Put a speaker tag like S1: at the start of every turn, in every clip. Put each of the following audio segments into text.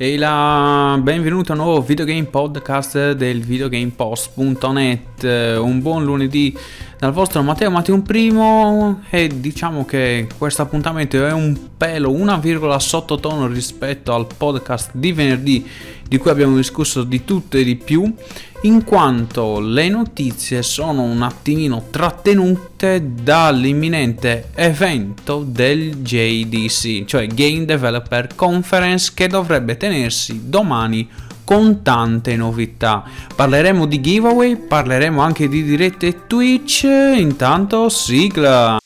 S1: E la benvenuto a un nuovo videogame podcast del videogamepost.net. Un buon lunedì dal vostro Matteo Matteo Primo e diciamo che questo appuntamento è un pelo, una virgola sottotono rispetto al podcast di venerdì di cui abbiamo discusso di tutto e di più in quanto le notizie sono un attimino trattenute dall'imminente evento del JDC, cioè Game Developer Conference che dovrebbe tenersi domani con tante novità. Parleremo di giveaway, parleremo anche di dirette Twitch, intanto sigla.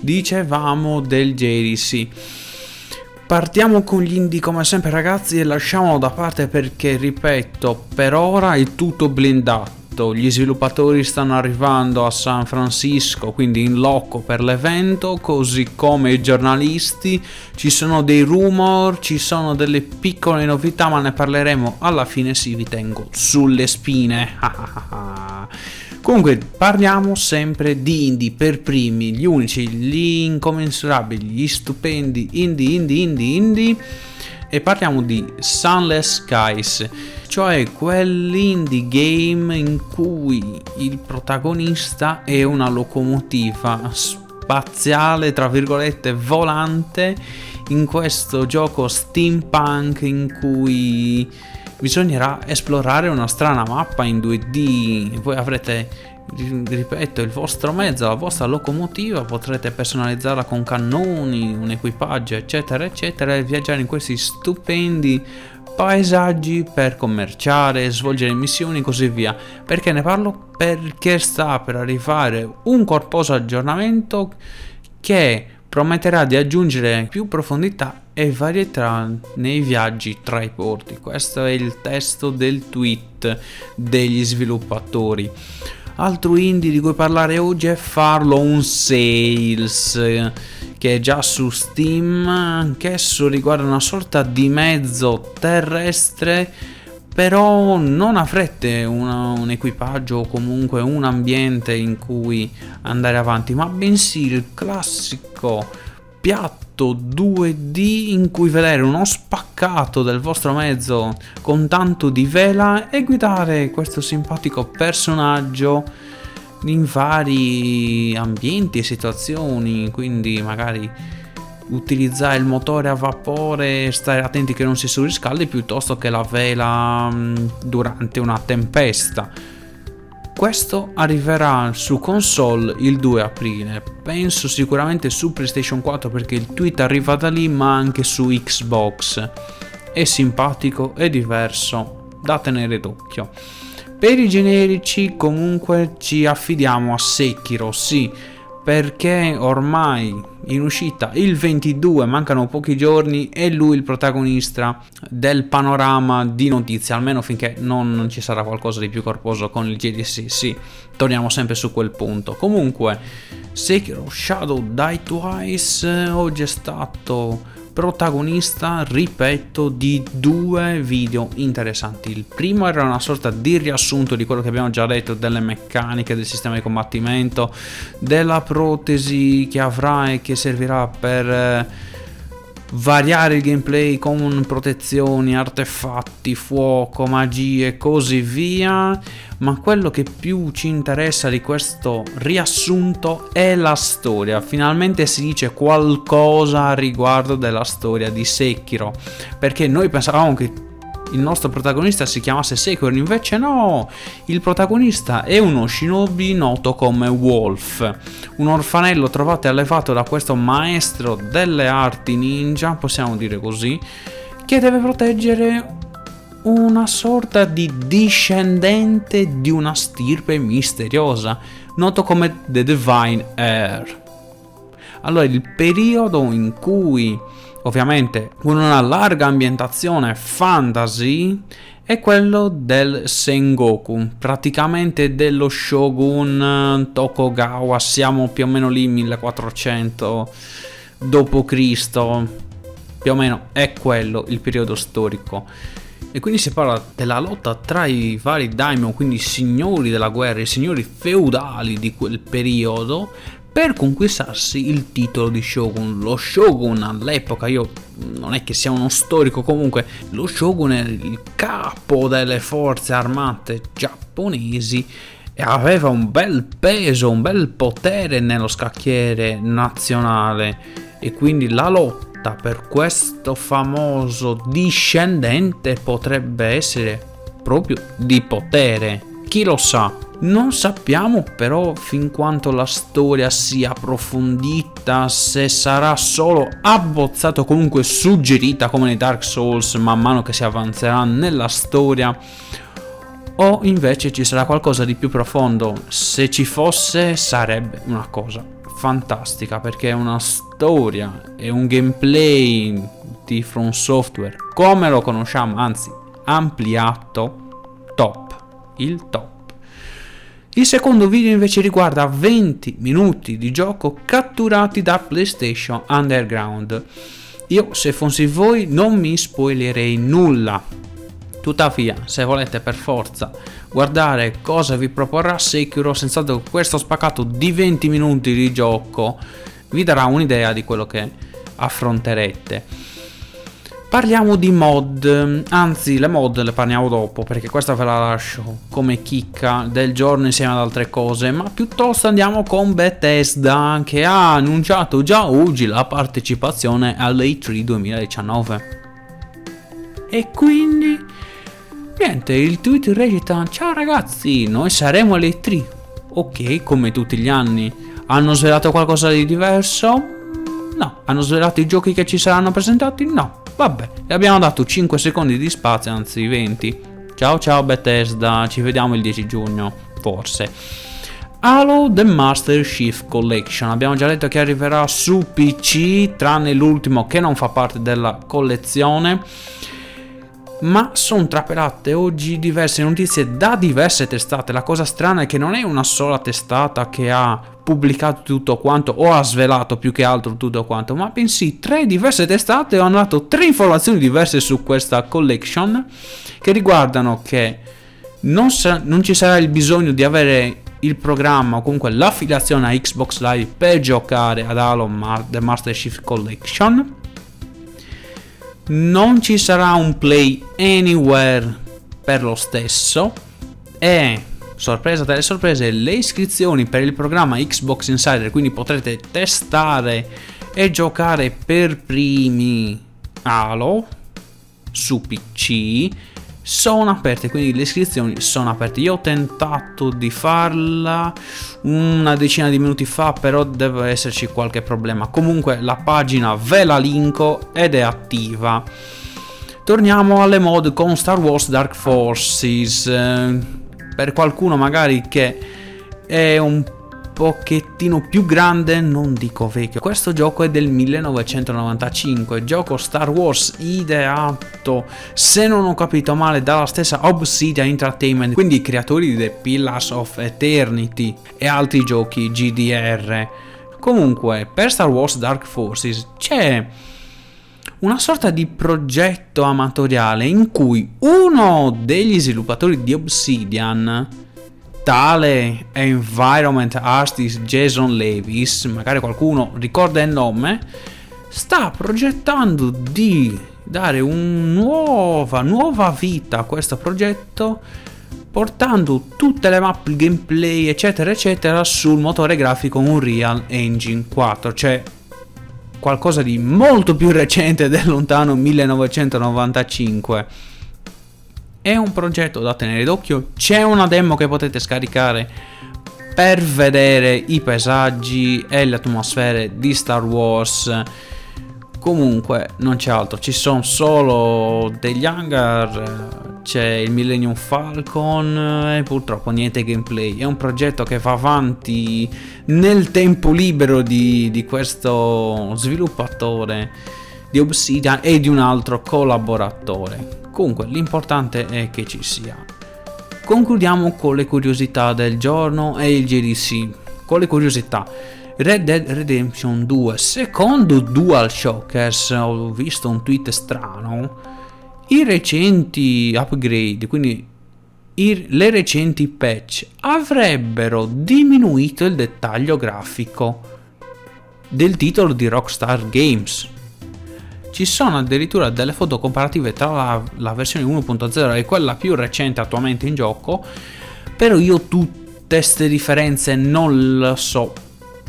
S1: Dicevamo del JDC. Partiamo con gli indie come sempre ragazzi e lasciamolo da parte perché ripeto per ora è tutto blindato gli sviluppatori stanno arrivando a San Francisco, quindi in loco per l'evento, così come i giornalisti. Ci sono dei rumor, ci sono delle piccole novità, ma ne parleremo alla fine. Sì, vi tengo sulle spine. Comunque parliamo sempre di indie per primi, gli unici, gli incommensurabili, gli stupendi indie, indie, indie, indie e parliamo di Sunless Skies, cioè quell'indie game in cui il protagonista è una locomotiva spaziale, tra virgolette, volante in questo gioco steampunk in cui bisognerà esplorare una strana mappa in 2D. Voi avrete ripeto, il vostro mezzo, la vostra locomotiva, potrete personalizzarla con cannoni, un equipaggio, eccetera, eccetera, e viaggiare in questi stupendi paesaggi per commerciare, svolgere missioni e così via. Perché ne parlo? Perché sta per arrivare un corposo aggiornamento che prometterà di aggiungere più profondità e varietà nei viaggi tra i porti. Questo è il testo del tweet degli sviluppatori. Altro indie di cui parlare oggi è Farlo un Sales che è già su Steam, anch'esso riguarda una sorta di mezzo terrestre però non avrete una, un equipaggio o comunque un ambiente in cui andare avanti, ma bensì il classico piatto 2D in cui vedere uno spaccato del vostro mezzo con tanto di vela e guidare questo simpatico personaggio in vari ambienti e situazioni, quindi magari utilizzare il motore a vapore stare attenti che non si surriscaldi piuttosto che la vela mm, durante una tempesta. Questo arriverà su console il 2 aprile, penso sicuramente su PlayStation 4 perché il tweet arriva da lì, ma anche su Xbox. È simpatico e diverso, da tenere d'occhio. Per i generici comunque ci affidiamo a Sekiro, sì, perché ormai in uscita il 22, mancano pochi giorni, è lui il protagonista del panorama di notizie, almeno finché non ci sarà qualcosa di più corposo con il GDC, sì, torniamo sempre su quel punto. Comunque, Sekiro Shadow Die Twice oggi è stato protagonista, ripeto, di due video interessanti. Il primo era una sorta di riassunto di quello che abbiamo già detto delle meccaniche del sistema di combattimento, della protesi che avrà e che servirà per eh, variare il gameplay con protezioni, artefatti, fuoco, magie e così via, ma quello che più ci interessa di questo riassunto è la storia. Finalmente si dice qualcosa riguardo della storia di Sekiro, perché noi pensavamo che il nostro protagonista si chiamasse Sekiro, invece no, il protagonista è uno shinobi noto come Wolf, un orfanello trovato e allevato da questo maestro delle arti ninja, possiamo dire così, che deve proteggere una sorta di discendente di una stirpe misteriosa, noto come The Divine Heir. Allora, il periodo in cui ovviamente con una larga ambientazione fantasy, è quello del Sengoku, praticamente dello shogun Tokugawa, siamo più o meno lì 1400 d.C., più o meno è quello il periodo storico. E quindi si parla della lotta tra i vari daimon, quindi signori della guerra, i signori feudali di quel periodo, per conquistarsi il titolo di Shogun. Lo Shogun all'epoca, io non è che sia uno storico, comunque lo Shogun è il capo delle forze armate giapponesi e aveva un bel peso, un bel potere nello scacchiere nazionale e quindi la lotta per questo famoso discendente potrebbe essere proprio di potere. Chi lo sa? Non sappiamo però fin quanto la storia sia approfondita, se sarà solo abbozzata o comunque suggerita come nei Dark Souls man mano che si avanzerà nella storia o invece ci sarà qualcosa di più profondo. Se ci fosse sarebbe una cosa fantastica perché è una storia e un gameplay di From Software come lo conosciamo, anzi ampliato, top, il top. Il secondo video invece riguarda 20 minuti di gioco catturati da PlayStation Underground. Io se fossi voi non mi spoilerei nulla. Tuttavia, se volete per forza guardare cosa vi proporrà Sekiro, senz'altro questo spaccato di 20 minuti di gioco vi darà un'idea di quello che affronterete. Parliamo di mod, anzi le mod le parliamo dopo perché questa ve la lascio come chicca del giorno insieme ad altre cose, ma piuttosto andiamo con Bethesda che ha annunciato già oggi la partecipazione all'A3 2019. E quindi niente, il tweet recita ciao ragazzi, noi saremo all'A3. Ok, come tutti gli anni. Hanno svelato qualcosa di diverso? No. Hanno svelato i giochi che ci saranno presentati? No. Vabbè, le abbiamo dato 5 secondi di spazio, anzi 20. Ciao ciao Bethesda, ci vediamo il 10 giugno, forse. Halo The Master Chief Collection. Abbiamo già detto che arriverà su PC, tranne l'ultimo che non fa parte della collezione ma sono trapelate oggi diverse notizie da diverse testate. La cosa strana è che non è una sola testata che ha pubblicato tutto quanto o ha svelato più che altro tutto quanto, ma bensì tre diverse testate hanno dato tre informazioni diverse su questa collection che riguardano che non, sa- non ci sarà il bisogno di avere il programma o comunque l'affiliazione a Xbox Live per giocare ad Halo Mar- The Master Chief Collection non ci sarà un play anywhere per lo stesso. E sorpresa delle sorprese le iscrizioni per il programma Xbox Insider quindi potrete testare e giocare per primi. Halo su PC sono aperte, quindi le iscrizioni sono aperte. Io ho tentato di farla una decina di minuti fa, però deve esserci qualche problema. Comunque la pagina ve la linko ed è attiva. Torniamo alle mod con Star Wars Dark Forces. Eh, per qualcuno magari che è un pochettino più grande, non dico vecchio. Questo gioco è del 1995, gioco Star Wars ideato, se non ho capito male, dalla stessa Obsidian Entertainment, quindi i creatori di The Pillars of Eternity e altri giochi GDR. Comunque, per Star Wars Dark Forces c'è una sorta di progetto amatoriale in cui uno degli sviluppatori di Obsidian tale environment artist Jason Levis, magari qualcuno ricorda il nome, sta progettando di dare una nuova, nuova vita a questo progetto portando tutte le mappe, il gameplay eccetera eccetera sul motore grafico Unreal Engine 4, cioè qualcosa di molto più recente del lontano 1995 è un progetto da tenere d'occhio, c'è una demo che potete scaricare per vedere i paesaggi e le atmosfere di Star Wars. Comunque non c'è altro, ci sono solo degli hangar, c'è il Millennium Falcon e purtroppo niente gameplay. È un progetto che va avanti nel tempo libero di, di questo sviluppatore di Obsidian e di un altro collaboratore. Comunque l'importante è che ci sia. Concludiamo con le curiosità del giorno e il GDC. Con le curiosità. Red Dead Redemption 2, secondo DualShockers, ho visto un tweet strano, i recenti upgrade, quindi i- le recenti patch avrebbero diminuito il dettaglio grafico del titolo di Rockstar Games. Ci sono addirittura delle foto comparative tra la, la versione 1.0 e quella più recente attualmente in gioco, però io tutte queste differenze non lo so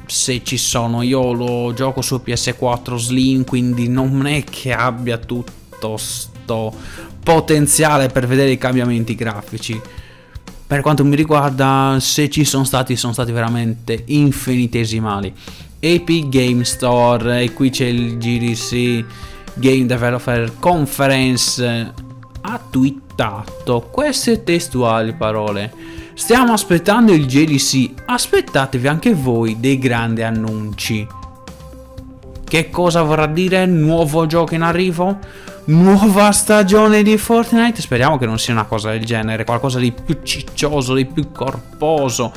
S1: se ci sono. Io lo gioco su PS4 Slim, quindi non è che abbia tutto sto potenziale per vedere i cambiamenti grafici. Per quanto mi riguarda, se ci sono stati, sono stati veramente infinitesimali. Epic Game Store, e qui c'è il GDC Game Developer Conference, ha twittato queste testuali parole. Stiamo aspettando il GDC, aspettatevi anche voi dei grandi annunci. Che cosa vorrà dire nuovo gioco in arrivo? Nuova stagione di Fortnite? Speriamo che non sia una cosa del genere, qualcosa di più ciccioso, di più corposo.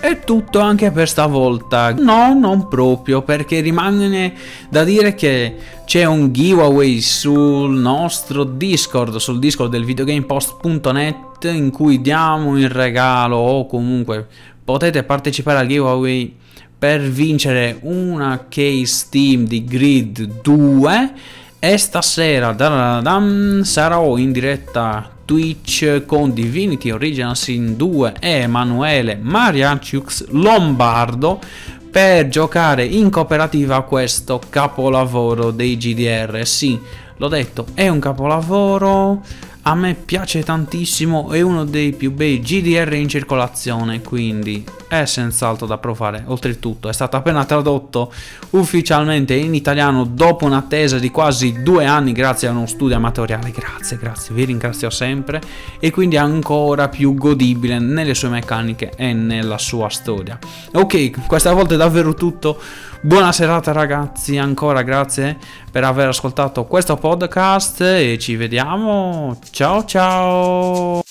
S1: È tutto anche per stavolta. No, non proprio, perché rimane da dire che c'è un giveaway sul nostro Discord, sul Discord del videogamepost.net in cui diamo in regalo o comunque potete partecipare al giveaway per vincere una case Steam di Grid 2 e stasera sarò in diretta Twitch con Divinity Original Sin 2 e Emanuele Marianciux Lombardo per giocare in cooperativa questo capolavoro dei GDR. Sì, l'ho detto, è un capolavoro a me piace tantissimo, è uno dei più bei GDR in circolazione, quindi è senz'altro da provare. Oltretutto è stato appena tradotto ufficialmente in italiano dopo un'attesa di quasi due anni grazie a uno studio amatoriale. Grazie, grazie, vi ringrazio sempre e quindi è ancora più godibile nelle sue meccaniche e nella sua storia. Ok, questa volta è davvero tutto. Buona serata ragazzi, ancora grazie per aver ascoltato questo podcast e ci vediamo. Ciao ciao.